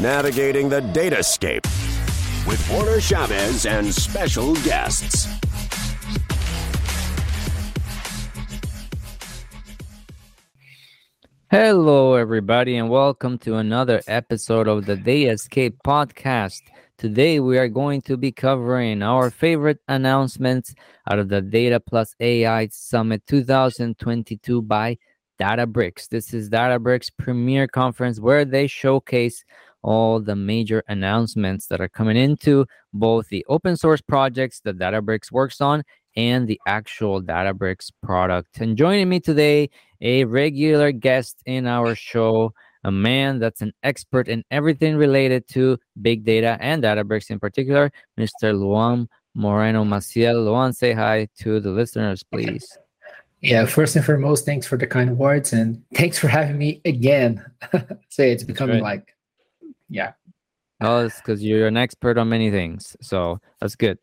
navigating the datascape with Warner Chavez and special guests. Hello, everybody, and welcome to another episode of the Datascape podcast. Today, we are going to be covering our favorite announcements out of the Data Plus AI Summit 2022 by Databricks. This is Databricks' premier conference where they showcase all the major announcements that are coming into both the open source projects that Databricks works on and the actual Databricks product. And joining me today, a regular guest in our show, a man that's an expert in everything related to big data and Databricks in particular, Mr. Luan Moreno Maciel. Luan, say hi to the listeners, please. Yeah, first and foremost, thanks for the kind words and thanks for having me again. so it's becoming right. like, yeah. Oh, it's because you're an expert on many things. So that's good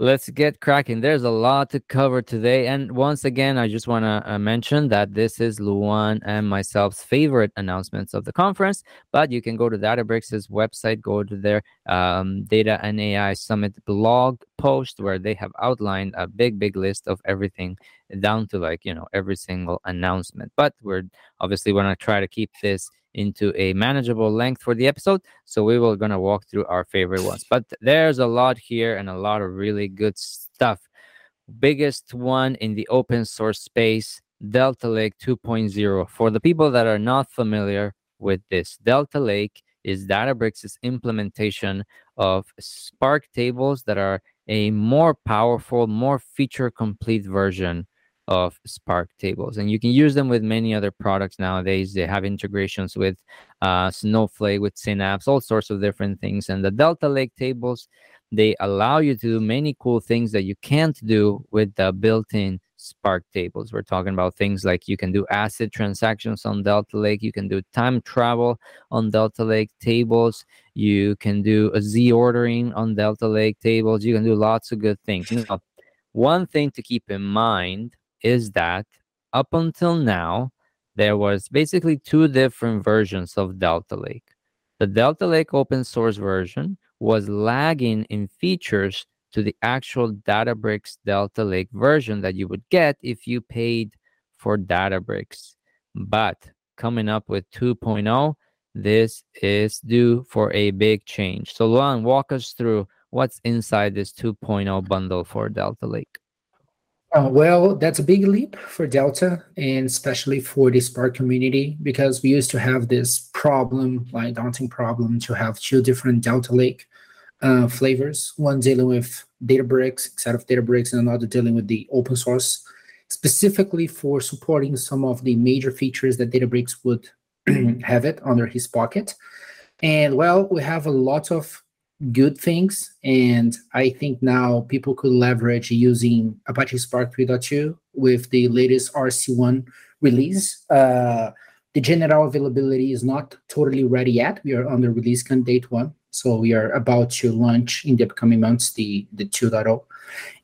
let's get cracking. There's a lot to cover today. And once again, I just want to uh, mention that this is Luan and myself's favorite announcements of the conference. But you can go to Databricks' website, go to their um, Data and AI Summit blog post where they have outlined a big, big list of everything down to like, you know, every single announcement. But we're obviously want to try to keep this into a manageable length for the episode. So we will gonna walk through our favorite ones. But there's a lot here and a lot of really good stuff. Biggest one in the open source space, Delta Lake 2.0. For the people that are not familiar with this, Delta Lake is Databricks' implementation of Spark tables that are a more powerful, more feature complete version of Spark tables. And you can use them with many other products nowadays. They have integrations with uh, Snowflake, with Synapse, all sorts of different things. And the Delta Lake tables, they allow you to do many cool things that you can't do with the built in Spark tables. We're talking about things like you can do ACID transactions on Delta Lake, you can do time travel on Delta Lake tables, you can do a Z ordering on Delta Lake tables, you can do lots of good things. Now, one thing to keep in mind is that up until now, there was basically two different versions of Delta Lake. The Delta Lake open source version was lagging in features to the actual Databricks Delta Lake version that you would get if you paid for Databricks. But coming up with 2.0, this is due for a big change. So, Luan, walk us through what's inside this 2.0 bundle for Delta Lake. Uh, well, that's a big leap for Delta and especially for the Spark community because we used to have this problem, like daunting problem, to have two different Delta Lake uh, flavors, one dealing with Databricks instead of Databricks and another dealing with the open source, specifically for supporting some of the major features that Databricks would have it under his pocket. And well, we have a lot of good things. And I think now people could leverage using Apache Spark 3.2 with the latest RC1 release. Uh, the general availability is not totally ready yet. We are on the release candidate one. So we are about to launch in the upcoming months the, the 2.0.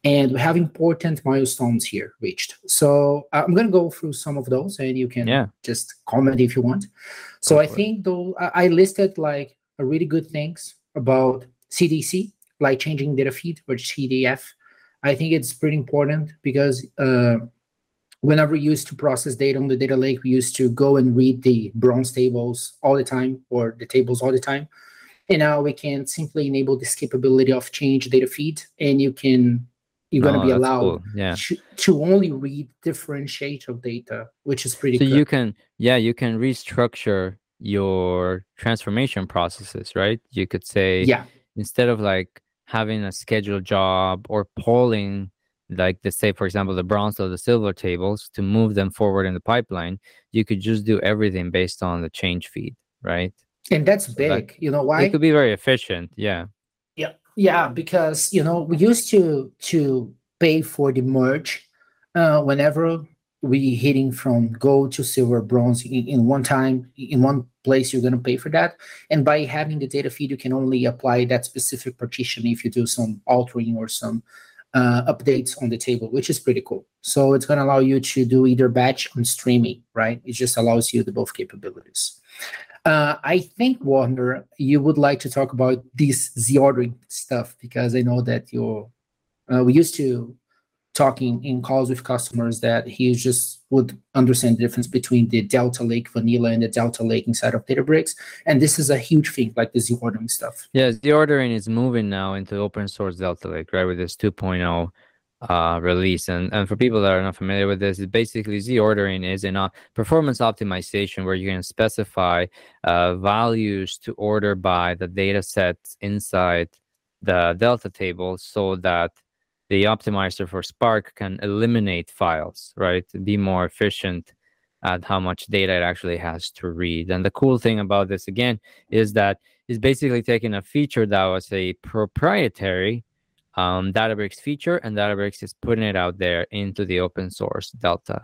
And we have important milestones here reached. So I'm going to go through some of those and you can yeah. just comment if you want. So I think though I listed like a really good things about CDC, like changing data feed or CDF. I think it's pretty important because uh, whenever we used to process data on the data lake, we used to go and read the bronze tables all the time or the tables all the time. And now we can simply enable this capability of change data feed, and you can you're going to oh, be allowed cool. yeah. to, to, only read differentiate of data, which is pretty. So good. you can yeah you can restructure your transformation processes, right? You could say, yeah, instead of like having a scheduled job or polling, like the say, for example, the bronze or the silver tables to move them forward in the pipeline, you could just do everything based on the change feed, right? And that's big. you know why? It could be very efficient. Yeah. Yeah. Yeah. Because, you know, we used to to pay for the merge uh, whenever we hitting from gold to silver bronze in, in one time in one place you're going to pay for that and by having the data feed you can only apply that specific partition if you do some altering or some uh, updates on the table, which is pretty cool. So it's going to allow you to do either batch and streaming, right? It just allows you the both capabilities. Uh, I think Warner, you would like to talk about this Z ordering stuff because I know that you're. Uh, we used to talking in calls with customers that he just would understand the difference between the Delta Lake vanilla and the Delta Lake inside of Databricks. And this is a huge thing, like the Z ordering stuff. Yeah, Z ordering is moving now into open source Delta Lake, right? With this 2.0 uh, release. And, and for people that are not familiar with this, basically Z ordering is a uh, performance optimization where you can specify uh, values to order by the data sets inside the Delta table so that the optimizer for Spark can eliminate files, right? Be more efficient at how much data it actually has to read. And the cool thing about this again is that it's basically taking a feature that was a proprietary um, Databricks feature, and Databricks is putting it out there into the open source Delta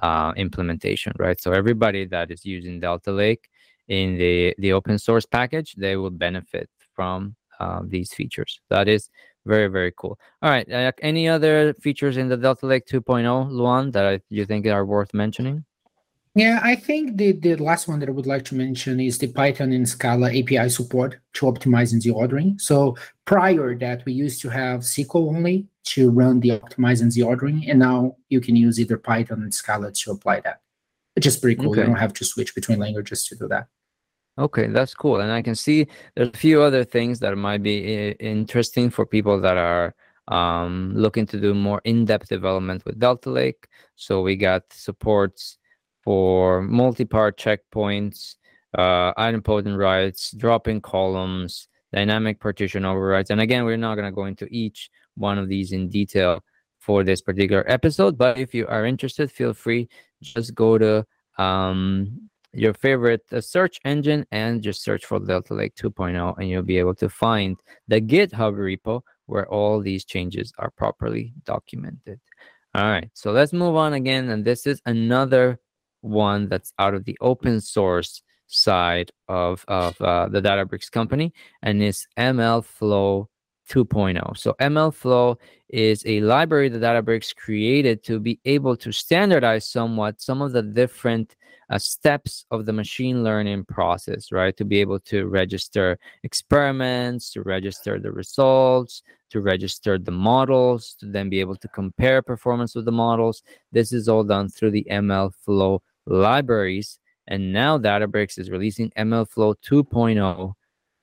uh, implementation, right? So everybody that is using Delta Lake in the the open source package, they will benefit from uh, these features. That is very, very cool. All right. Uh, any other features in the Delta Lake 2.0, Luan, that you think are worth mentioning? Yeah, I think the, the last one that I would like to mention is the Python and Scala API support to optimizing Z ordering. So prior that, we used to have SQL only to run the optimizing Z ordering, and now you can use either Python and Scala to apply that, which is pretty cool. Okay. You don't have to switch between languages to do that. Okay, that's cool. And I can see there's a few other things that might be interesting for people that are um, looking to do more in-depth development with Delta Lake. So we got supports for multi-part checkpoints, uh, idempotent writes, dropping columns, dynamic partition overrides. And again, we're not going to go into each one of these in detail for this particular episode. But if you are interested, feel free just go to um, your favorite uh, search engine and just search for Delta Lake 2.0 and you'll be able to find the GitHub repo where all these changes are properly documented. All right, so let's move on again. And this is another one that's out of the open source side of, of uh, the Databricks company and it's MLflow 2.0. So MLflow is a library that Databricks created to be able to standardize somewhat some of the different uh, steps of the machine learning process, right? To be able to register experiments, to register the results, to register the models, to then be able to compare performance with the models. This is all done through the MLflow libraries. And now Databricks is releasing MLflow 2.0,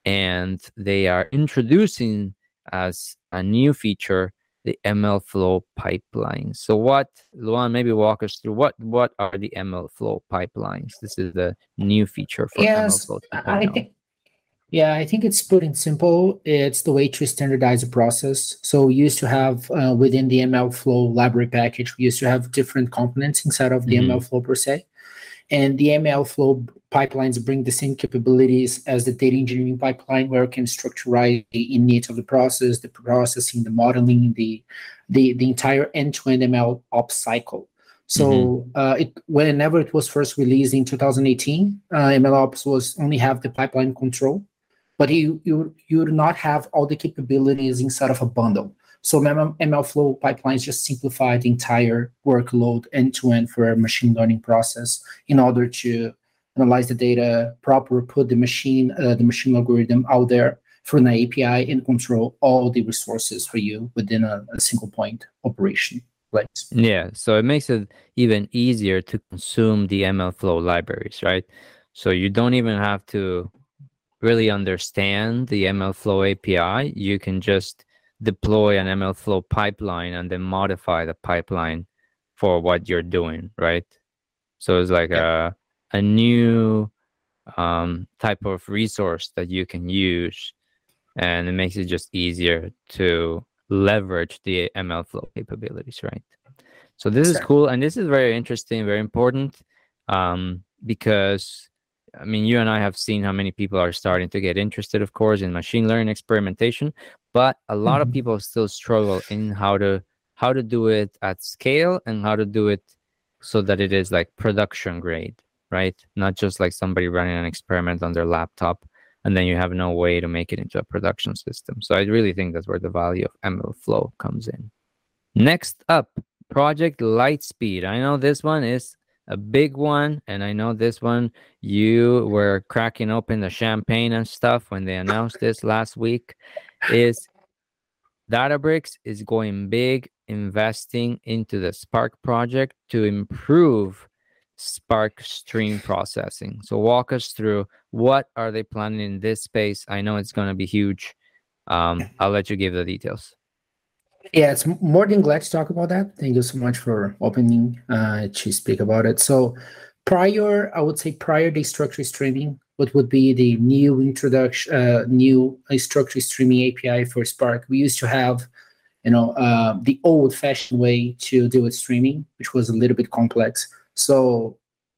and they are introducing as a new feature the MLflow pipeline. So what, Luan, maybe walk us through what what are the MLflow pipelines? This is the new feature for yes, MLflow 2.0. I think yeah, I think it's put in simple. It's the way to standardize a process. So we used to have uh, within the MLflow library package, we used to have different components inside of the mm-hmm. MLflow per se. And the ML flow pipelines bring the same capabilities as the data engineering pipeline, where you can structureize the init of the process, the processing, the modeling, the the, the entire end-to-end ML ops cycle. So mm-hmm. uh, it, whenever it was first released in 2018, uh, MLOps was only have the pipeline control, but you you you do not have all the capabilities inside of a bundle. So ML, MLflow pipelines just simplify the entire workload end to end for a machine learning process in order to analyze the data, proper put the machine uh, the machine algorithm out there for an API and control all the resources for you within a, a single point operation. Right. Yeah, so it makes it even easier to consume the MLflow libraries, right? So you don't even have to really understand the MLflow API. You can just deploy an MLflow pipeline and then modify the pipeline for what you're doing, right? So it's like yeah. a a new um, type of resource that you can use, and it makes it just easier to leverage the MLflow capabilities, right? So this sure. is cool, and this is very interesting, very important, um, because I mean, you and I have seen how many people are starting to get interested, of course, in machine learning experimentation, but a lot mm-hmm. of people still struggle in how to how to do it at scale and how to do it so that it is like production grade, right? Not just like somebody running an experiment on their laptop and then you have no way to make it into a production system. So I really think that's where the value of ML flow comes in. Next up, Project Lightspeed. I know this one is a big one, and I know this one you were cracking open the champagne and stuff when they announced this last week. Is Databricks is going big, investing into the Spark project to improve Spark stream processing. So walk us through what are they planning in this space? I know it's going to be huge. Um, I'll let you give the details. Yeah, it's more than glad to talk about that. Thank you so much for opening uh, to speak about it. So, prior, I would say prior to structured streaming, what would be the new introduction, uh, new structured streaming API for Spark? We used to have, you know, uh, the old-fashioned way to do with streaming, which was a little bit complex. So,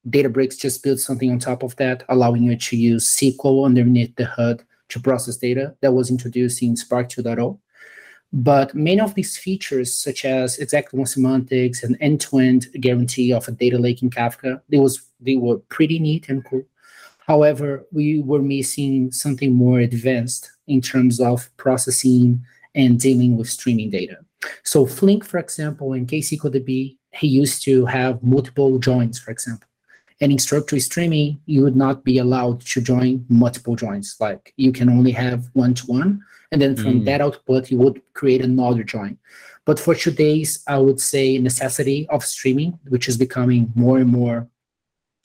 Databricks just built something on top of that, allowing you to use SQL underneath the hood to process data. That was introduced in Spark 2.0. But many of these features, such as exact-one semantics and end-to-end guarantee of a data lake in Kafka, they was they were pretty neat and cool. However, we were missing something more advanced in terms of processing and dealing with streaming data. So Flink, for example, in KSQLDB, he used to have multiple joins, for example. And in structured streaming, you would not be allowed to join multiple joins. Like you can only have one-to-one and then from mm. that output you would create another join but for today's i would say necessity of streaming which is becoming more and more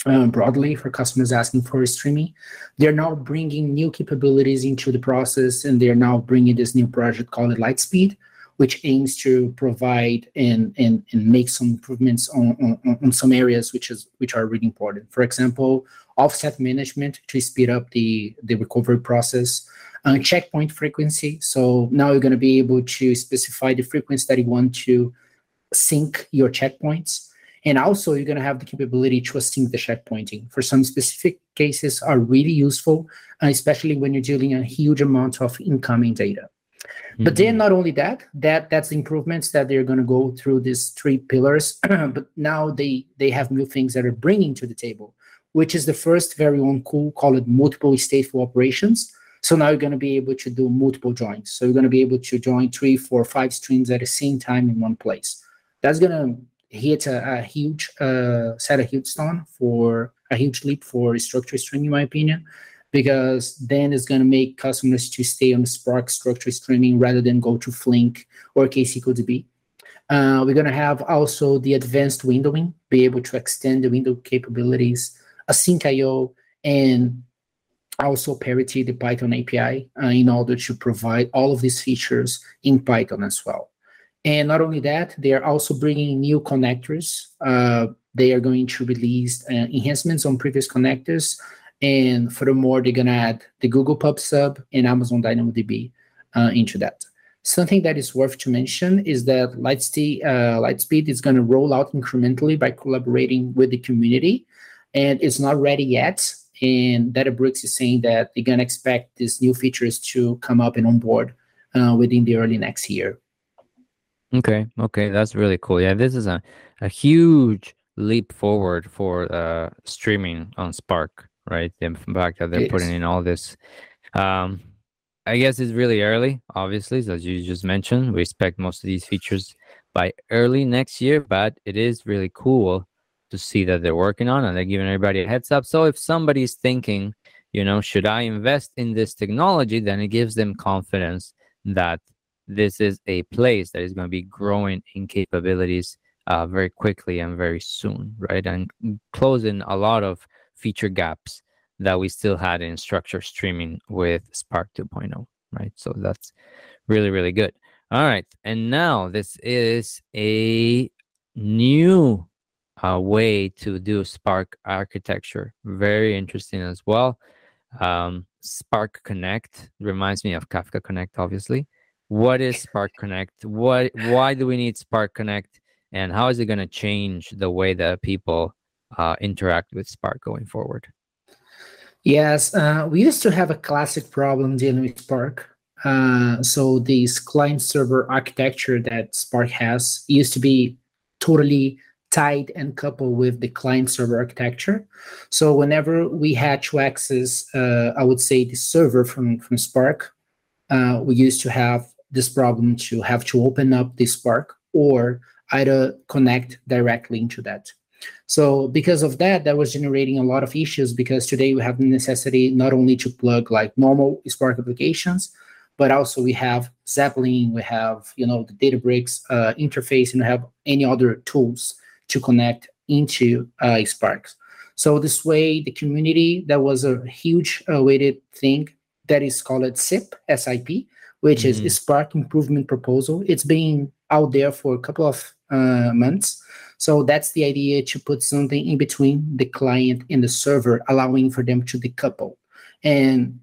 um, broadly for customers asking for streaming they're now bringing new capabilities into the process and they're now bringing this new project called lightspeed which aims to provide and, and, and make some improvements on, on, on some areas which is which are really important for example offset management to speed up the, the recovery process uh, checkpoint frequency. So now you're going to be able to specify the frequency that you want to sync your checkpoints. And also you're going to have the capability to async the checkpointing for some specific cases are really useful, especially when you're dealing a huge amount of incoming data. Mm-hmm. But then mm-hmm. not only that, that that's improvements that they're going to go through these three pillars. but now they they have new things that are bringing to the table, which is the first very own cool, call it multiple stateful operations. So now you're going to be able to do multiple joins. So you're going to be able to join three, four, five streams at the same time in one place. That's going to hit a, a huge, uh, set a huge stone for a huge leap for structured streaming, in my opinion, because then it's going to make customers to stay on Spark structured streaming rather than go to Flink or KSQLDB. Uh, we're going to have also the advanced windowing, be able to extend the window capabilities, async IO, and also parity the Python API uh, in order to provide all of these features in Python as well. And not only that, they are also bringing new connectors. Uh, they are going to release uh, enhancements on previous connectors. And furthermore, they're going to add the Google Pub Sub and Amazon DynamoDB uh, into that. Something that is worth to mention is that Lightspeed, uh, Lightspeed is going to roll out incrementally by collaborating with the community. And it's not ready yet, and Databricks is saying that they're going to expect these new features to come up and on board uh, within the early next year. Okay, okay, that's really cool. Yeah, this is a, a huge leap forward for uh, streaming on Spark, right? The fact that they're putting in all this. Um, I guess it's really early, obviously, as you just mentioned. We expect most of these features by early next year, but it is really cool to see that they're working on and they're giving everybody a heads up. So if somebody's thinking, you know, should I invest in this technology, then it gives them confidence that this is a place that is going to be growing in capabilities uh, very quickly and very soon, right? And closing a lot of feature gaps that we still had in structure streaming with Spark 2.0, right? So that's really, really good. All right. And now this is a new uh, way to do Spark architecture. Very interesting as well. Um, Spark Connect reminds me of Kafka Connect, obviously. What is Spark Connect? What? Why do we need Spark Connect? And how is it going to change the way that people uh, interact with Spark going forward? Yes, uh, we used to have a classic problem dealing with Spark. Uh, so this client server architecture that Spark has used to be totally tied and coupled with the client server architecture. So whenever we had to access, uh, I would say the server from, from Spark, uh, we used to have this problem to have to open up the Spark or either connect directly into that. So because of that, that was generating a lot of issues because today we have the necessity not only to plug like normal Spark applications, but also we have Zeppelin, we have you know the Databricks uh, interface, and we have any other tools to connect into uh, Spark. So this way, the community that was a huge uh, weighted thing that is called SIP, SIP, which mm-hmm. is Spark Improvement Proposal. It's been out there for a couple of uh, months. So that's the idea to put something in between the client and the server, allowing for them to decouple. And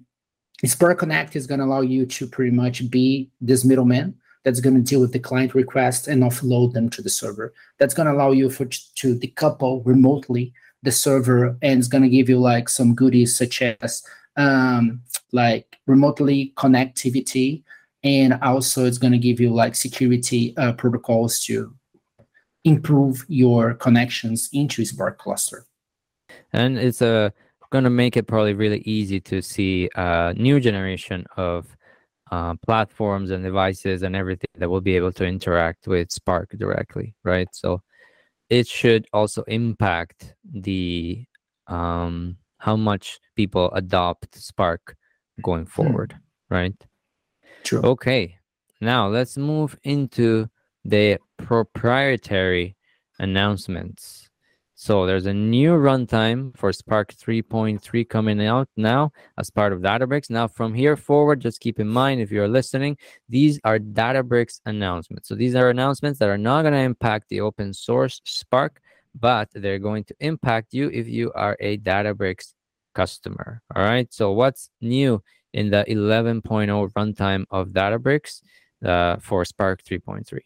Spark Connect is going to allow you to pretty much be this middleman that's going to deal with the client requests and offload them to the server. That's going to allow you for to decouple remotely the server and it's going to give you like some goodies such as um, like remotely connectivity and also it's going to give you like security uh, protocols to improve your connections into Spark cluster. And it's uh, going to make it probably really easy to see a new generation of uh, platforms and devices and everything that will be able to interact with Spark directly, right? So it should also impact the um, how much people adopt Spark going hmm. forward, right? True. Okay, now let's move into the proprietary announcements. So there's a new runtime for Spark 3.3 coming out now as part of Databricks. Now, from here forward, just keep in mind if you're listening, these are Databricks announcements. So these are announcements that are not going to impact the open source Spark, but they're going to impact you if you are a Databricks customer. All right. So what's new in the 11.0 runtime of Databricks uh, for Spark 3.3?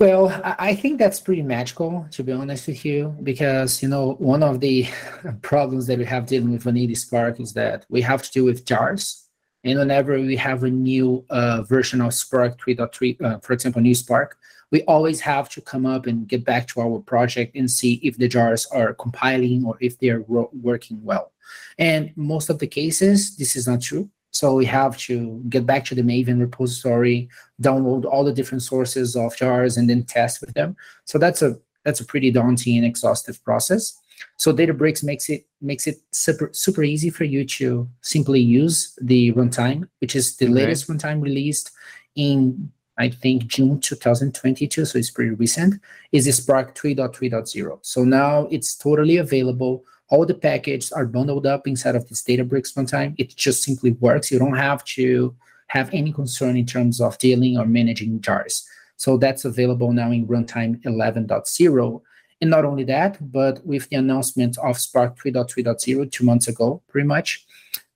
Well, I think that's pretty magical, to be honest with you, because you know one of the problems that we have dealing with Vanilla Spark is that we have to deal with jars, and whenever we have a new uh, version of Spark 3.3, uh, for example, new Spark, we always have to come up and get back to our project and see if the jars are compiling or if they are working well. And most of the cases, this is not true. So we have to get back to the Maven repository, download all the different sources of jars, and then test with them. So that's a that's a pretty daunting and exhaustive process. So Databricks makes it makes it super super easy for you to simply use the runtime, which is the okay. latest runtime released in I think June 2022, so it's pretty recent. Is Spark 3.3.0. So now it's totally available all the packages are bundled up inside of this Databricks runtime. It just simply works. You don't have to have any concern in terms of dealing or managing jars. So that's available now in runtime 11.0. And not only that, but with the announcement of Spark 3.3.0 two months ago, pretty much,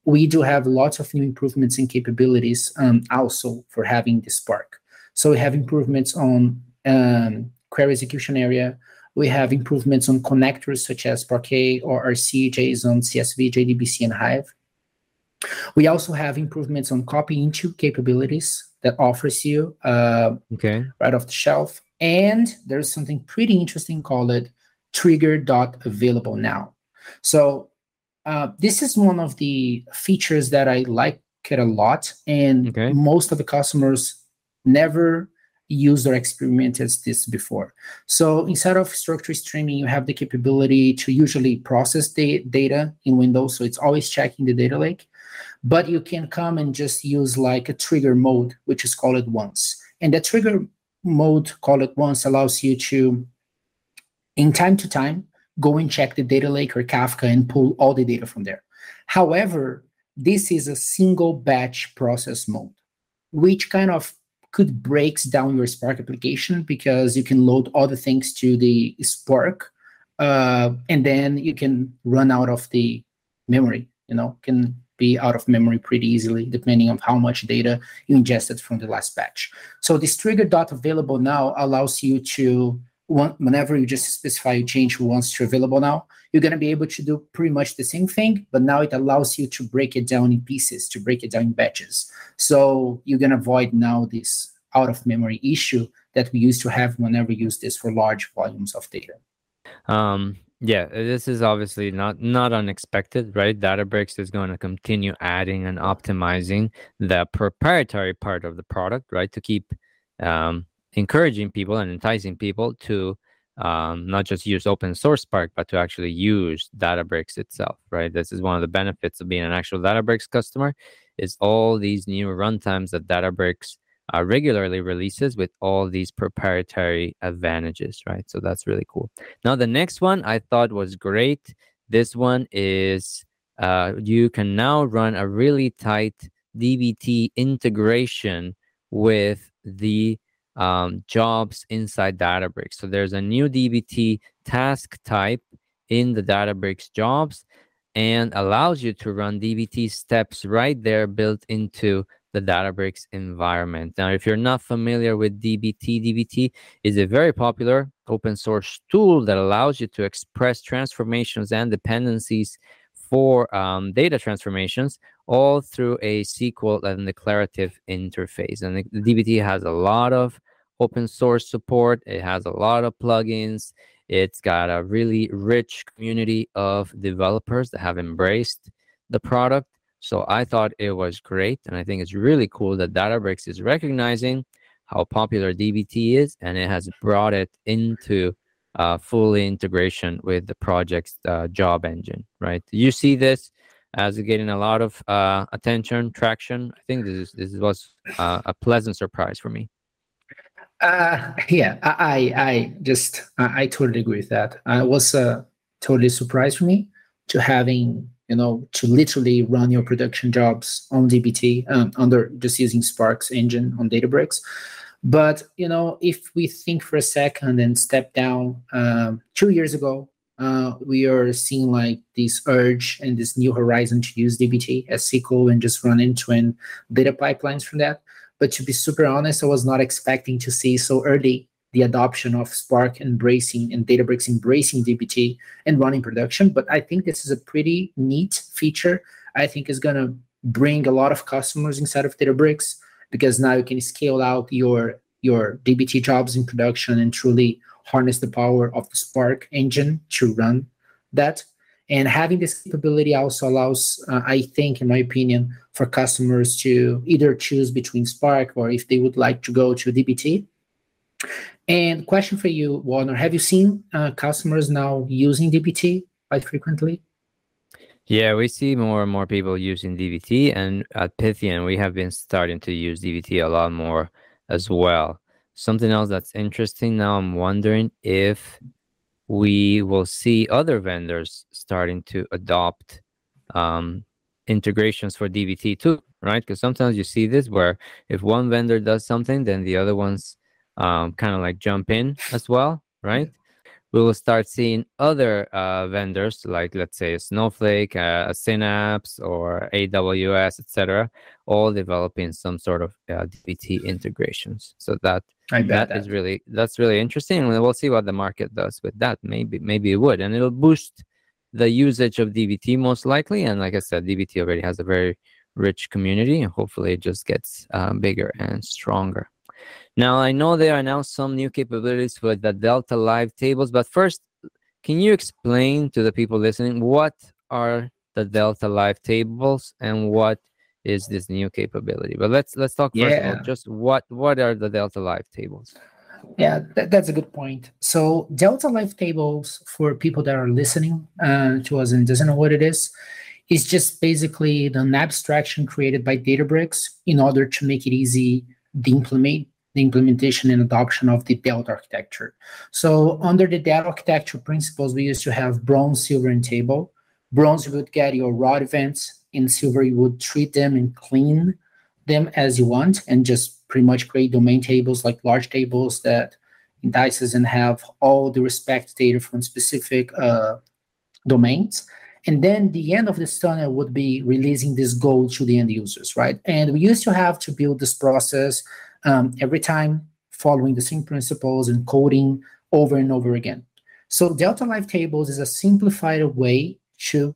we do have lots of new improvements and capabilities um, also for having the Spark. So we have improvements on um, query execution area, we have improvements on connectors such as Parquet ORC, JSON, CSV, JDBC, and Hive. We also have improvements on copy into capabilities that offers you uh, okay. right off the shelf. And there's something pretty interesting called it trigger dot available now. So uh, this is one of the features that I like it a lot, and okay. most of the customers never used or experimented this before. So instead of structure streaming, you have the capability to usually process the data in Windows. So it's always checking the data lake. But you can come and just use like a trigger mode, which is call it once. And the trigger mode, call it once, allows you to, in time to time, go and check the data lake or Kafka and pull all the data from there. However, this is a single batch process mode, which kind of could breaks down your Spark application because you can load all the things to the Spark, uh, and then you can run out of the memory. You know, can be out of memory pretty easily depending on how much data you ingested from the last batch. So this trigger dot available now allows you to whenever you just specify you change once to available now, you're going to be able to do pretty much the same thing, but now it allows you to break it down in pieces, to break it down in batches. So going to avoid now this out of memory issue that we used to have whenever we use this for large volumes of data. Um, yeah, this is obviously not not unexpected, right? Databricks is going to continue adding and optimizing the proprietary part of the product, right, to keep um, encouraging people and enticing people to um, not just use open source Spark, but to actually use Databricks itself, right? This is one of the benefits of being an actual Databricks customer is all these new runtimes that Databricks uh, regularly releases with all these proprietary advantages, right? So that's really cool. Now, the next one I thought was great. This one is uh, you can now run a really tight DBT integration with the um, jobs inside Databricks. So there's a new DBT task type in the Databricks jobs and allows you to run DBT steps right there built into the Databricks environment. Now, if you're not familiar with DBT, DBT is a very popular open source tool that allows you to express transformations and dependencies for um, data transformations all through a SQL and declarative interface. And DBT has a lot of open source support. It has a lot of plugins. It's got a really rich community of developers that have embraced the product. So I thought it was great. And I think it's really cool that Databricks is recognizing how popular DBT is and it has brought it into uh, integration with the project's uh, job engine, right? You see this as getting a lot of uh, attention, traction. I think this is, this was uh, a pleasant surprise for me. Uh, yeah, I, I just, I, totally agree with that. Uh, it was uh, totally surprise for me to having, you know, to literally run your production jobs on DBT um, under just using Spark's engine on Databricks. But you know, if we think for a second and step down, um, two years ago, uh, we are seeing like this urge and this new horizon to use DBT as SQL and just run end-to-end data pipelines from that. But to be super honest, I was not expecting to see so early the adoption of Spark embracing and Databricks embracing DBT and running production. But I think this is a pretty neat feature. I think is going to bring a lot of customers inside of Databricks because now you can scale out your your DBT jobs in production and truly harness the power of the Spark engine to run that. And having this capability also allows, uh, I think, in my opinion, for customers to either choose between Spark or if they would like to go to DBT. And question for you, Warner, have you seen uh, customers now using DBT quite frequently? Yeah, we see more and more people using DBT, and at Pythian, we have been starting to use DBT a lot more as well. Something else that's interesting now, I'm wondering if we will see other vendors starting to adopt um, integrations for DBT too, right? Because sometimes you see this where if one vendor does something, then the other ones um, kind of like jump in as well, right? We will start seeing other uh, vendors like let's say snowflake uh, synapse or aws etc all developing some sort of uh, dbt integrations. So that that, that. is really that's really interesting and we'll see what the market does with that. Maybe maybe it would and it'll boost the usage of dbt most likely and like i said dbt already has a very rich community and hopefully it just gets uh, bigger and stronger now, I know they announced some new capabilities for the Delta Live tables, but first, can you explain to the people listening what are the Delta Live tables and what is this new capability? But let's let's talk first yeah. about just what what are the Delta Live tables? Yeah, that, that's a good point. So Delta Live tables for people that are listening uh, to us and doesn't know what it is, is just basically an abstraction created by Databricks in order to make it easy to implement the implementation and adoption of the Delta architecture. So under the Delta architecture principles, we used to have bronze, silver, and table. Bronze, you would get your raw events. In silver, you would treat them and clean them as you want and just pretty much create domain tables like large tables that indices and have all the respect data from specific uh, domains. And then the end of this tunnel would be releasing this gold to the end users, right? And we used to have to build this process um, every time following the same principles and coding over and over again. So Delta Live Tables is a simplified way to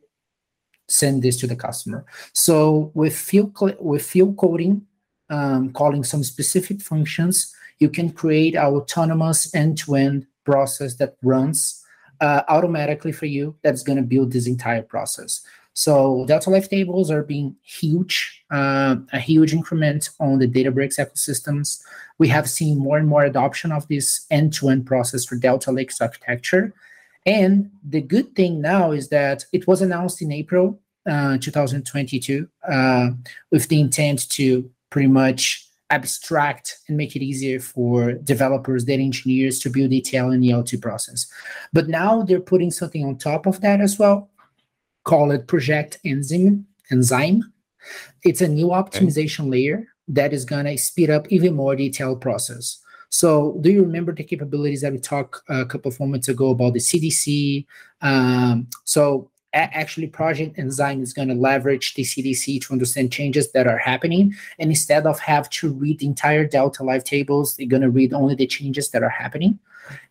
send this to the customer. So with field with field coding, um, calling some specific functions, you can create an autonomous end-to-end process that runs uh, automatically for you. That's going to build this entire process. So Delta Live tables are being huge, uh, a huge increment on the Databricks ecosystems. We have seen more and more adoption of this end-to-end process for Delta Lake's architecture. And the good thing now is that it was announced in April uh, 2022 uh, with the intent to pretty much abstract and make it easier for developers, data engineers to build ETL and ELT process. But now they're putting something on top of that as well, call it Project Enzyme. Enzyme. It's a new optimization okay. layer that is going to speed up even more detailed process. So, do you remember the capabilities that we talked a couple of moments ago about the CDC? Um, so, actually, Project Enzyme is going to leverage the CDC to understand changes that are happening, and instead of have to read the entire Delta Live tables, they're going to read only the changes that are happening,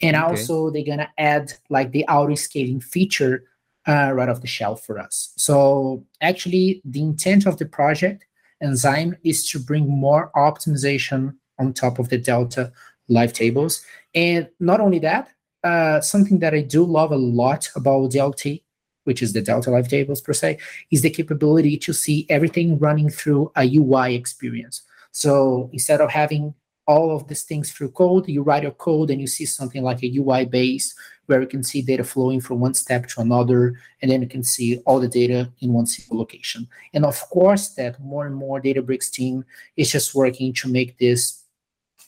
and okay. also they're going to add like the auto scaling feature uh, right off the shelf for us. So actually, the intent of the project enzyme is to bring more optimization on top of the Delta live tables. And not only that, uh, something that I do love a lot about DLT, which is the Delta live tables per se, is the capability to see everything running through a UI experience. So instead of having all of these things through code, you write your code and you see something like a UI base where you can see data flowing from one step to another, and then you can see all the data in one single location. And of course, that more and more Databricks team is just working to make this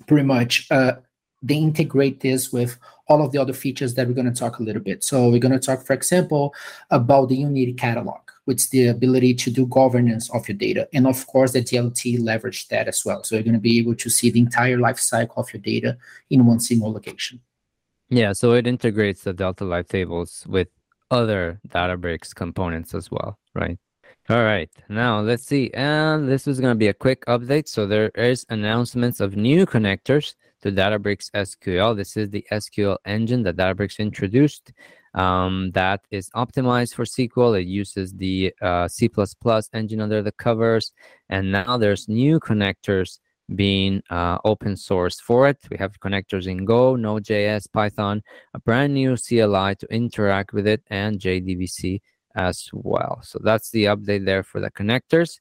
pretty much uh, they integrate this with all of the other features that we're going to talk a little bit. So we're going to talk, for example, about the Unity catalog, is the ability to do governance of your data. And of course, the DLT leverage that as well. So you're going to be able to see the entire life cycle of your data in one single location. Yeah, so it integrates the Delta Live tables with other Databricks components as well, right? All right, now let's see. And this is going to be a quick update. So there is announcements of new connectors to Databricks SQL. This is the SQL engine that Databricks introduced um, that is optimized for SQL. It uses the uh, C++ engine under the covers. And now there's new connectors being uh, open source for it. We have connectors in Go, Node.js, Python, a brand new CLI to interact with it, and JDBC as well. So that's the update there for the connectors.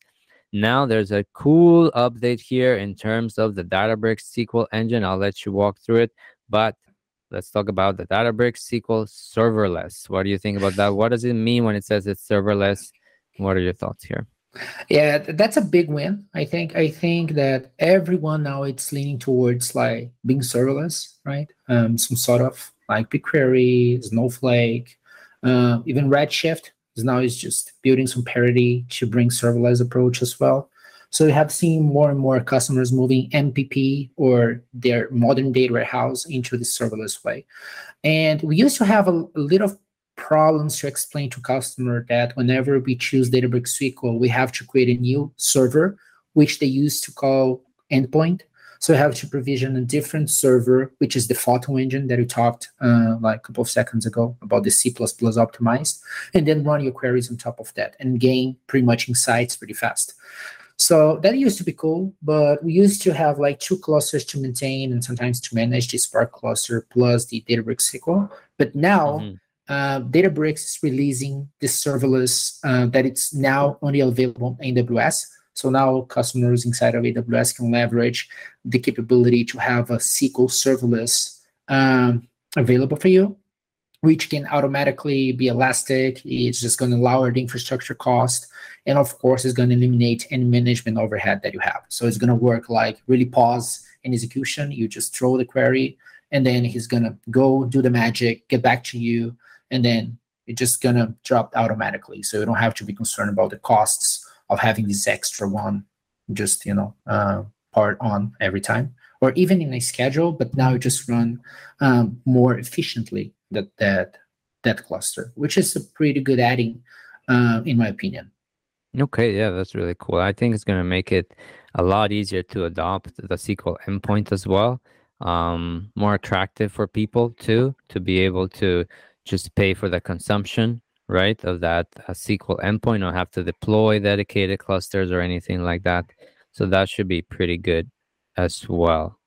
Now there's a cool update here in terms of the Databricks SQL engine. I'll let you walk through it, but let's talk about the Databricks SQL serverless. What do you think about that? What does it mean when it says it's serverless? What are your thoughts here? Yeah, that's a big win. I think I think that everyone now it's leaning towards like being serverless, right? Um, some sort of like BigQuery, Snowflake, uh, even Redshift is now is just building some parity to bring serverless approach as well. So we have seen more and more customers moving MPP or their modern data warehouse into the serverless way. And we used to have a, a little problems to explain to customer that whenever we choose Databricks SQL, we have to create a new server, which they used to call endpoint. So we have to provision a different server, which is the Photon engine that we talked uh, like a couple of seconds ago about the C++ optimized, and then run your queries on top of that and gain pretty much insights pretty fast. So that used to be cool, but we used to have like two clusters to maintain and sometimes to manage the Spark cluster plus the Databricks SQL. But now mm-hmm uh, Databricks is releasing this serverless uh, that it's now only available in AWS. So now customers inside of AWS can leverage the capability to have a SQL serverless um, available for you, which can automatically be elastic. It's just going to lower the infrastructure cost. And of course, it's going to eliminate any management overhead that you have. So it's going to work like really pause in execution. You just throw the query, and then he's going to go do the magic, get back to you and then it's just gonna drop automatically. So you don't have to be concerned about the costs of having this extra one, just you know, uh, part on every time, or even in a schedule. But now you just run um, more efficiently that that that cluster, which is a pretty good adding, uh, in my opinion. Okay, yeah, that's really cool. I think it's going to make it a lot easier to adopt the SQL endpoint as well. Um, more attractive for people too to be able to just pay for the consumption, right, of that uh, SQL endpoint, or have to deploy dedicated clusters or anything like that. So that should be pretty good as well.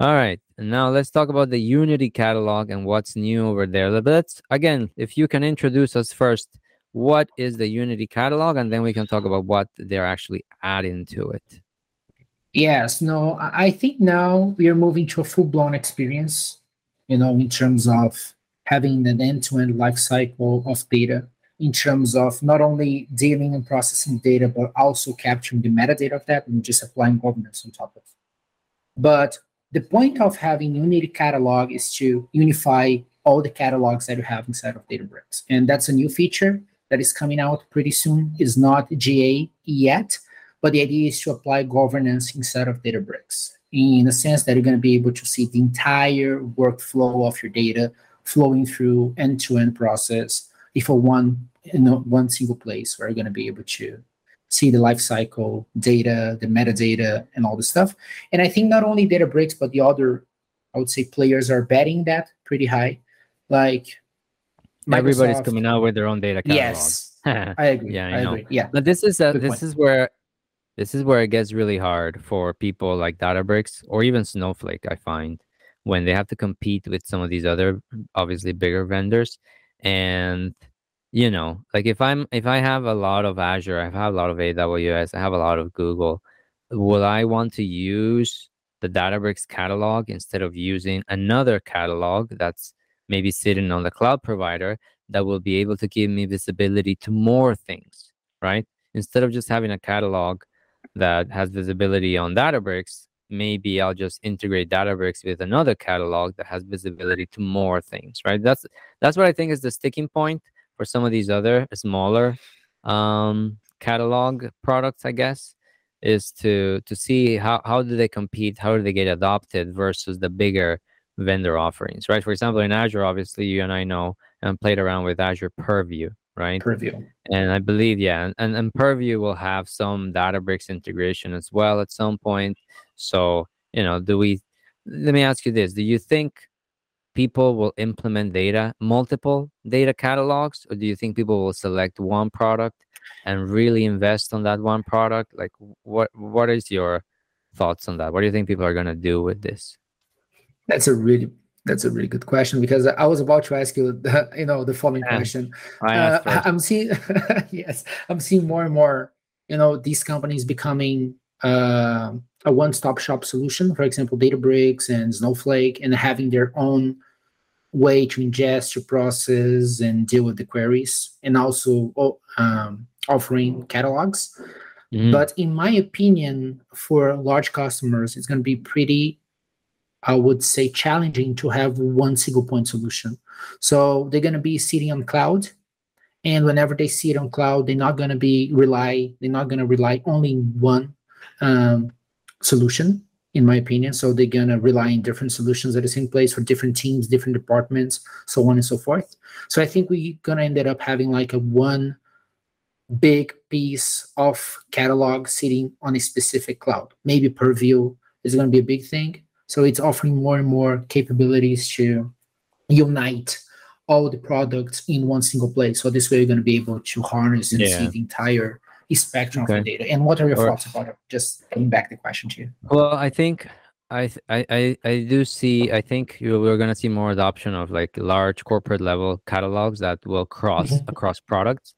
All right, now let's talk about the Unity catalog and what's new over there. Let's again, if you can introduce us first, what is the Unity catalog, and then we can talk about what they're actually adding to it. Yes, no, I think now we are moving to a full blown experience, you know, in terms of having an end to end life cycle of data, in terms of not only dealing and processing data, but also capturing the metadata of that and just applying governance on top of it. But the point of having Unity catalog is to unify all the catalogs that you have inside of Databricks. And that's a new feature that is coming out pretty soon. It's not GA yet, but the idea is to apply governance inside of Databricks in a sense that you're going to be able to see the entire workflow of your data flowing through end-to-end process if a one in one single place where you're going to be able to see the lifecycle data, the metadata, and all the stuff. And I think not only Databricks, but the other, I would say, players are betting that pretty high. Like Microsoft. everybody's coming out with their own data catalog. Yes, I agree. yeah, I, I know. Agree. Yeah, but this is a, this point. is where this is where it gets really hard for people like Databricks or even Snowflake. I find when they have to compete with some of these other obviously bigger vendors and you know like if i'm if i have a lot of azure i have a lot of aws i have a lot of google will i want to use the databricks catalog instead of using another catalog that's maybe sitting on the cloud provider that will be able to give me visibility to more things right? Instead of just having a catalog that has visibility on databricks maybe i'll just integrate databricks with another catalog that has visibility to more things right? That's that's what i think is the sticking point for some of these other smaller um, catalog products, I guess, is to to see how how do they compete, how do they get adopted versus the bigger vendor offerings, right? For example, in Azure, obviously you and I know and played around with Azure Purview, right? Purview. And I believe, yeah, and, and Purview will have some Databricks integration as well at some point. So, you know, do we let me ask you this. Do you think people will implement data, multiple data catalogs, or do you think people will select one product and really invest on that one product? Like, what what is your thoughts on that? What do you think people are going to do with this? That's a really that's a really good question because I was about to ask you, the, you know, the following yeah, question. Uh, I'm seeing, yes, I'm seeing more and more, you know, these companies becoming uh, a one-stop shop solution. For example, Databricks and Snowflake, and having their own way to ingest, to process, and deal with the queries, and also um, offering catalogs. Mm-hmm. But in my opinion, for large customers, it's going to be pretty, I would say, challenging to have one single point solution. So they're going to be sitting on cloud, and whenever they see it on cloud, they're not going to be rely. They're not going to rely only one um, solution in my opinion. So they're gonna rely on different solutions that is in place for different teams, different departments, so on and so forth. So I think we're gonna end up having like a one big piece of catalog sitting on a specific cloud. Maybe Purview is gonna be a big thing. So it's offering more and more capabilities to unite all the products in one single place. So this way you're gonna be able to harness and yeah. see the entire spectrum okay. of the data. And what are your or, thoughts about it? Just getting back the question to you. Well, I think I I I do see. I think we're going to see more adoption of like large corporate level catalogs that will cross mm-hmm. across products.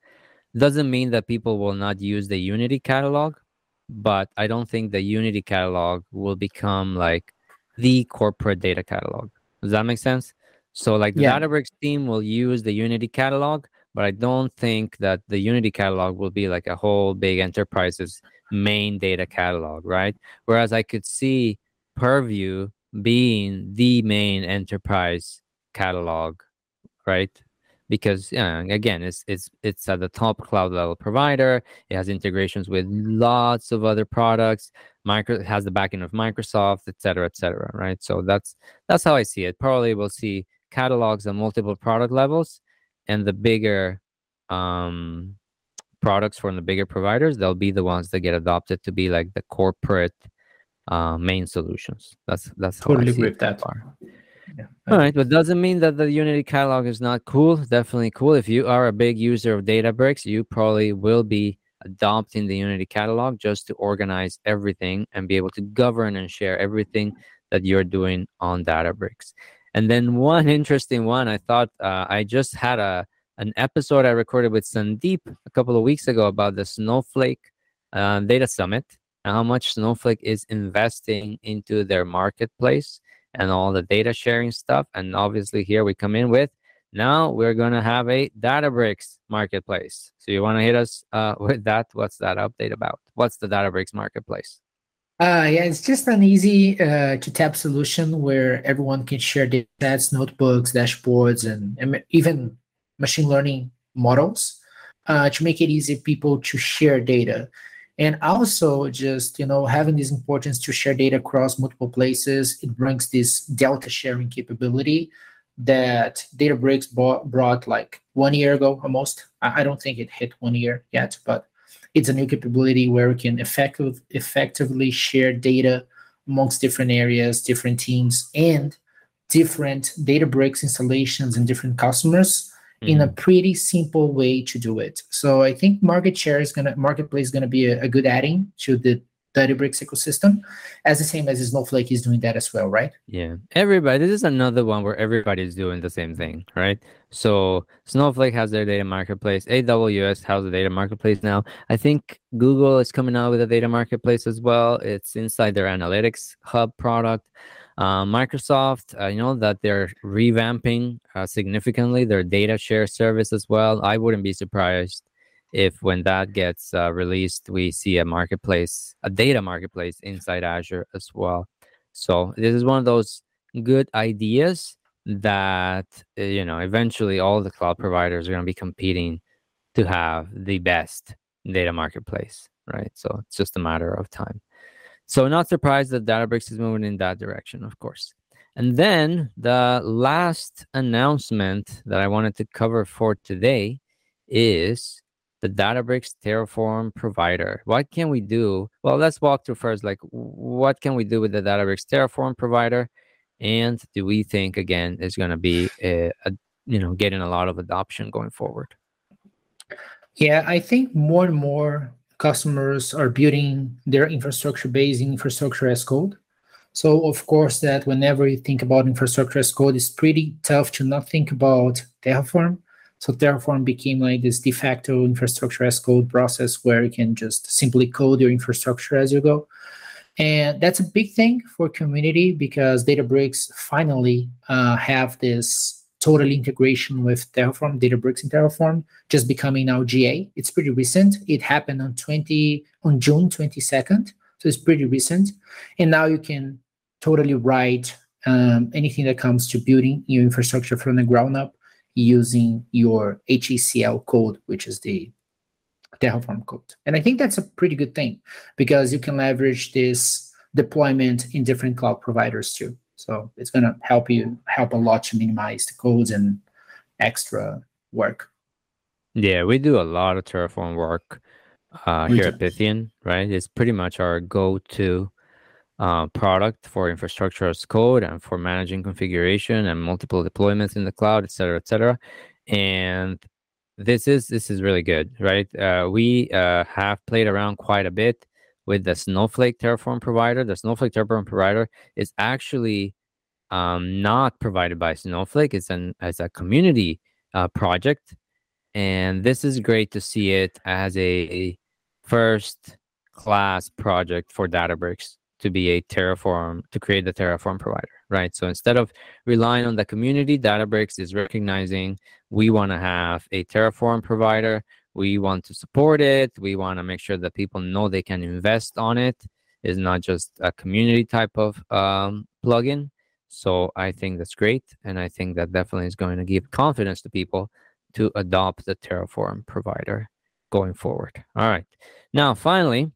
Doesn't mean that people will not use the Unity catalog, but I don't think the Unity catalog will become like the corporate data catalog. Does that make sense? So like the yeah. Databricks team will use the Unity catalog, but I don't think that the Unity catalog will be like a whole big enterprise's main data catalog, right? Whereas I could see Purview being the main enterprise catalog, right? Because yeah, again, it's it's it's at the top cloud level provider. It has integrations with lots of other products. Micro has the backing of Microsoft, et cetera, et cetera, right? So that's that's how I see it. Probably we'll see catalogs on multiple product levels and the bigger um, products from the bigger providers, they'll be the ones that get adopted to be like the corporate uh, main solutions. That's that's totally agree with that. Yeah. All right, but doesn't mean that the Unity catalog is not cool. Definitely cool. If you are a big user of Databricks, you probably will be adopting the Unity catalog just to organize everything and be able to govern and share everything that you're doing on Databricks. And then one interesting one, I thought uh, I just had a an episode I recorded with Sandeep a couple of weeks ago about the Snowflake uh, Data Summit and how much Snowflake is investing into their marketplace and all the data sharing stuff. And obviously, here we come in with now we're going to have a Databricks marketplace. So, you want to hit us uh, with that? What's that update about? What's the Databricks marketplace? Uh, yeah, it's just an easy uh, to tap solution where everyone can share data sets, notebooks, dashboards, and, and even machine learning models uh, to make it easy for people to share data. And also just you know having this importance to share data across multiple places it brings this delta sharing capability that databricks bought, brought like one year ago almost. I, don't think it hit one year yet but it's a new capability where we can effective, effectively share data amongst different areas different teams and different databricks installations and different customers in a mm-hmm. pretty simple way to do it. So I think market share is gonna marketplace is gonna be a, a good adding to the Databricks ecosystem, as the same as Snowflake is doing that as well, right? Yeah, everybody. This is another one where everybody is doing the same thing, right? So Snowflake has their data marketplace. AWS has a data marketplace now. I think Google is coming out with a data marketplace as well. It's inside their Analytics Hub product. Uh, Microsoft, uh, you know that they're revamping uh, significantly their data share service as well. I wouldn't be surprised if when that gets uh, released, we see a marketplace, a data marketplace inside Azure as well. So this is one of those good ideas that uh, you know eventually all the cloud providers are going to be competing to have the best data marketplace, right? So it's just a matter of time. So not surprised that Databricks is moving in that direction, of course. And then the last announcement that I wanted to cover for today is the Databricks Terraform provider. What can we do? Well, let's walk through first, like what can we do with the Databricks Terraform provider? And do we think again is going to be a, a, you know getting a lot of adoption going forward? Yeah, I think more and more customers are building their infrastructure based in infrastructure as code. So of course that whenever you think about infrastructure as code, it's pretty tough to not think about Terraform. So Terraform became like this de facto infrastructure as code process where you can just simply code your infrastructure as you go. And that's a big thing for community because Databricks finally uh, have this total integration with Terraform, Databricks and Terraform, just becoming now GA. It's pretty recent. It happened on 20 on June 22nd, so it's pretty recent. And now you can totally write um, anything that comes to building your infrastructure from the ground up using your HCL code, which is the Terraform code. And I think that's a pretty good thing because you can leverage this deployment in different cloud providers too. So it's going to help you help a lot to minimize the codes and extra work. Yeah, we do a lot of Terraform work uh, here at Pythian, right? It's pretty much our go-to uh, product for infrastructure as code and for managing configuration and multiple deployments in the cloud, et cetera, et cetera. And this is this is really good, right? Uh, we uh, have played around quite a bit with the Snowflake Terraform provider. The Snowflake Terraform provider is actually um, not provided by Snowflake. It's an as a community uh, project, and this is great to see it as a first class project for Databricks to be a Terraform to create the Terraform provider, right? So instead of relying on the community, Databricks is recognizing we want to have a Terraform provider. We want to support it. We want to make sure that people know they can invest on it. It's not just a community type of um, plugin. So i think that's great and i think that definitely is going to give confidence to people to adopt the terraform provider going forward. All right. Now finally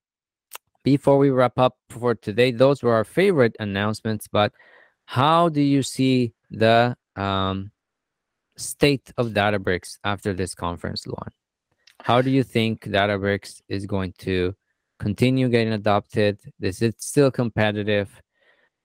before we wrap up for today those were our favorite announcements but how do you see the um, state of databricks after this conference Luan? How do you think Databricks is going to continue getting adopted? Is it still competitive?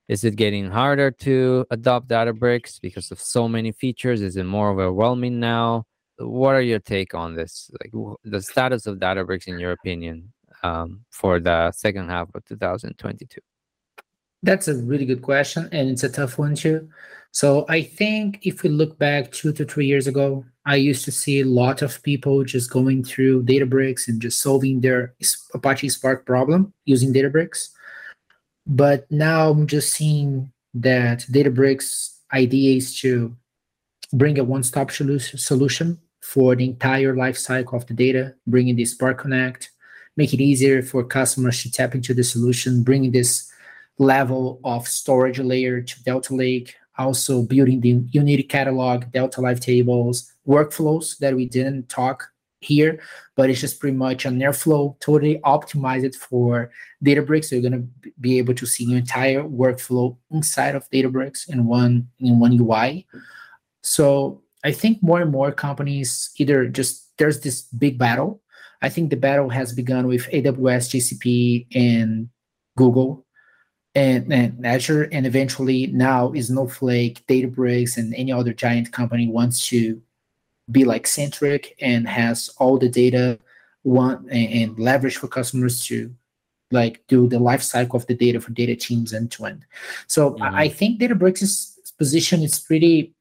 Is it getting harder to adopt Databricks because of so many features? Is it more overwhelming now? What are your take on this? Like the status of Databricks, in your opinion, um, for the second half of 2022? That's a really good question, and it's a tough one too. So I think if we look back two to three years ago, I used to see a lot of people just going through Databricks and just solving their Apache Spark problem using Databricks. But now I'm just seeing that Databricks idea is to bring a one-stop solution for the entire life cycle of the data, bringing the Spark Connect, make it easier for customers to tap into the solution, bringing this level of storage layer to Delta Lake, also building the Unity catalog, Delta Live tables, workflows that we didn't talk here, but it's just pretty much an Airflow, totally optimized for Databricks. So you're to be able to see your entire workflow inside of Databricks in one in one UI. So I think more and more companies either just there's this big battle. I think the battle has begun with AWS, GCP, and Google and, and Azure, and eventually now is Snowflake, Databricks, and any other giant company wants to be like centric and has all the data one and, and leverage for customers to like do the life cycle of the data for data teams end to end. So mm-hmm. I, I think Databricks' position is pretty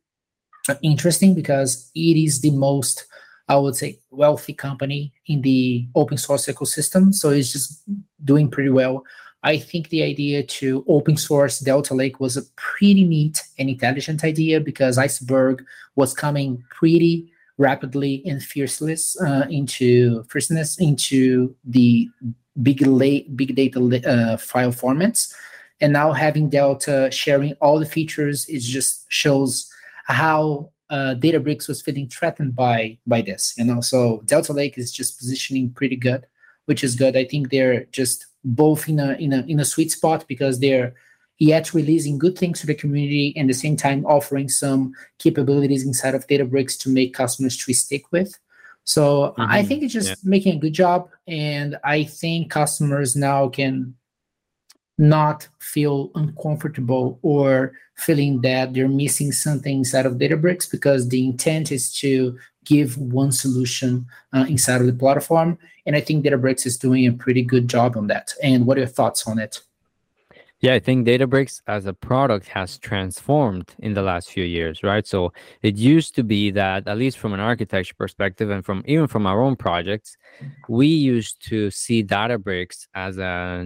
interesting because it is the most I would say wealthy company in the open source ecosystem. So it's just doing pretty well. I think the idea to open source Delta Lake was a pretty neat and intelligent idea because Iceberg was coming pretty rapidly and fiercely uh, into fierceness into the big late big data uh, file formats, and now having Delta sharing all the features, it just shows how uh, Databricks was feeling threatened by by this. You know, so Delta Lake is just positioning pretty good, which is good. I think they're just both in a in a in a sweet spot because they're yet releasing good things to the community and at the same time offering some capabilities inside of Databricks to make customers to stick with. So mm-hmm. I think it's just yeah. making a good job, and I think customers now can not feel uncomfortable or feeling that they're missing something inside of Databricks because the intent is to give one solution uh, inside of the platform. And I think Databricks is doing a pretty good job on that. And what are your thoughts on it? Yeah, I think Databricks as a product has transformed in the last few years, right? So it used to be that, at least from an architecture perspective, and from even from our own projects, we used to see Databricks as a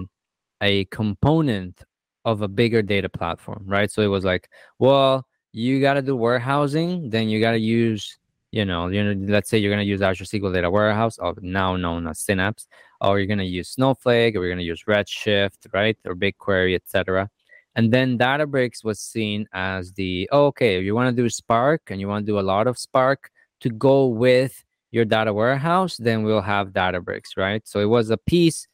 a component of a bigger data platform, right? So it was like, well, you got to do warehousing, then you got to use, you know, you know, let's say you're going to use Azure SQL Data Warehouse, or now known as Synapse, or you're going to use Snowflake, or you're going to use Redshift, right, or BigQuery, etc. And then Databricks was seen as the oh, okay, if you want to do Spark and you want to do a lot of Spark to go with your data warehouse, then we'll have Databricks, right? So it was a piece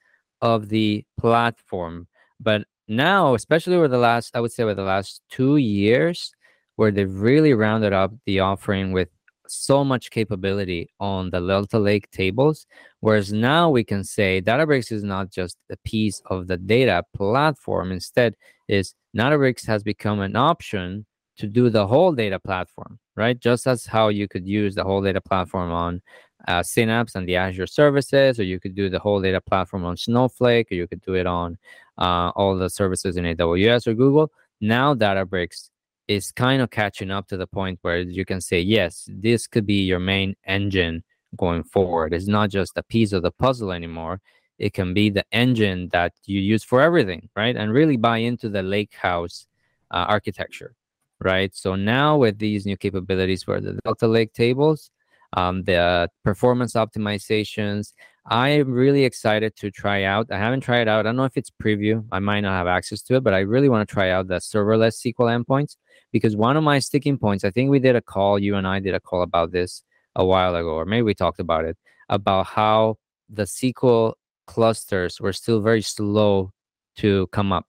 of the platform. But now, especially over the last, I would say, over the last two years, where they've really rounded up the offering with so much capability on the Delta Lake tables. Whereas now we can say Databricks is not just a piece of the data platform. Instead, is Databricks has become an option to do the whole data platform, right? Just as how you could use the whole data platform on uh, Synapse and the Azure services, or you could do the whole data platform on Snowflake, or you could do it on uh, all the services in AWS or Google. Now Databricks is kind of catching up to the point where you can say, yes, this could be your main engine going forward. It's not just a piece of the puzzle anymore. It can be the engine that you use for everything, right? And really buy into the lake house uh, architecture, right? So now with these new capabilities for the Delta Lake tables, um, the performance optimizations. I am really excited to try out. I haven't tried it out. I don't know if it's preview. I might not have access to it, but I really want to try out the serverless SQL endpoints because one of my sticking points, I think we did a call, you and I did a call about this a while ago, or maybe we talked about it, about how the SQL clusters were still very slow to come up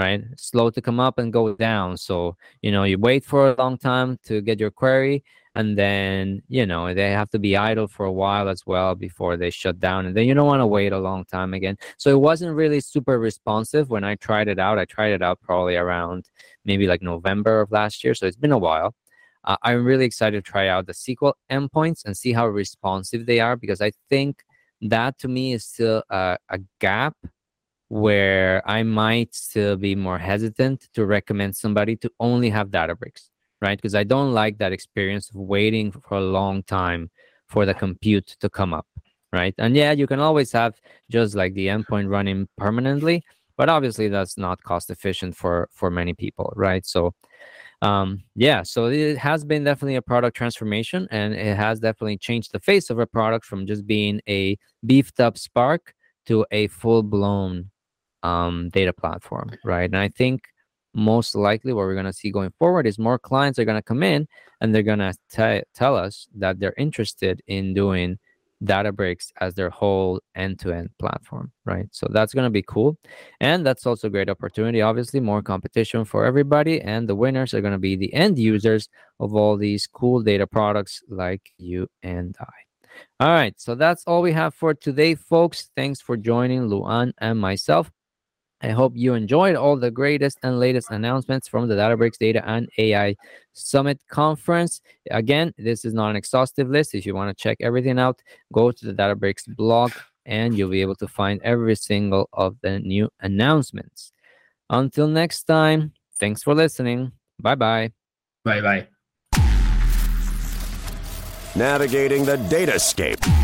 right? Slow to come up and go down. So you know you wait for a long time to get your query and then you know they have to be idle for a while as well before they shut down and then you don't want to wait a long time again. So it wasn't really super responsive when i tried it out. I tried it out probably around maybe like november of last year so it's been a while. Uh, i'm really excited to try out the sql endpoints and see how responsive they are because i think that to me is still a, a gap where I might still be more hesitant to recommend somebody to only have Databricks, right? Because I don't like that experience of waiting for a long time for the compute to come up, right? And yeah, you can always have just like the endpoint running permanently, but obviously that's not cost efficient for for many people, right? So um yeah so it has been definitely a product transformation and it has definitely changed the face of a product from just being a beefed up spark to a full blown um, data platform, right? And I think most likely what we're going to see going forward is more clients are going to come in and they're going to t- tell us that they're interested in doing Databricks as their whole end-to-end platform, right? So that's going to be cool, and that's also a great opportunity. Obviously, more competition for everybody, and the winners are going to be the end users of all these cool data products like you and I. All right, so that's all we have for today, folks. Thanks for joining Luan and myself. I hope you enjoyed all the greatest and latest announcements from the Databricks Data and AI Summit Conference. Again, this is not an exhaustive list. If you want to check everything out, go to the Databricks blog and you'll be able to find every single of the new announcements. Until next time, thanks for listening. Bye bye. Bye bye. Navigating the datascape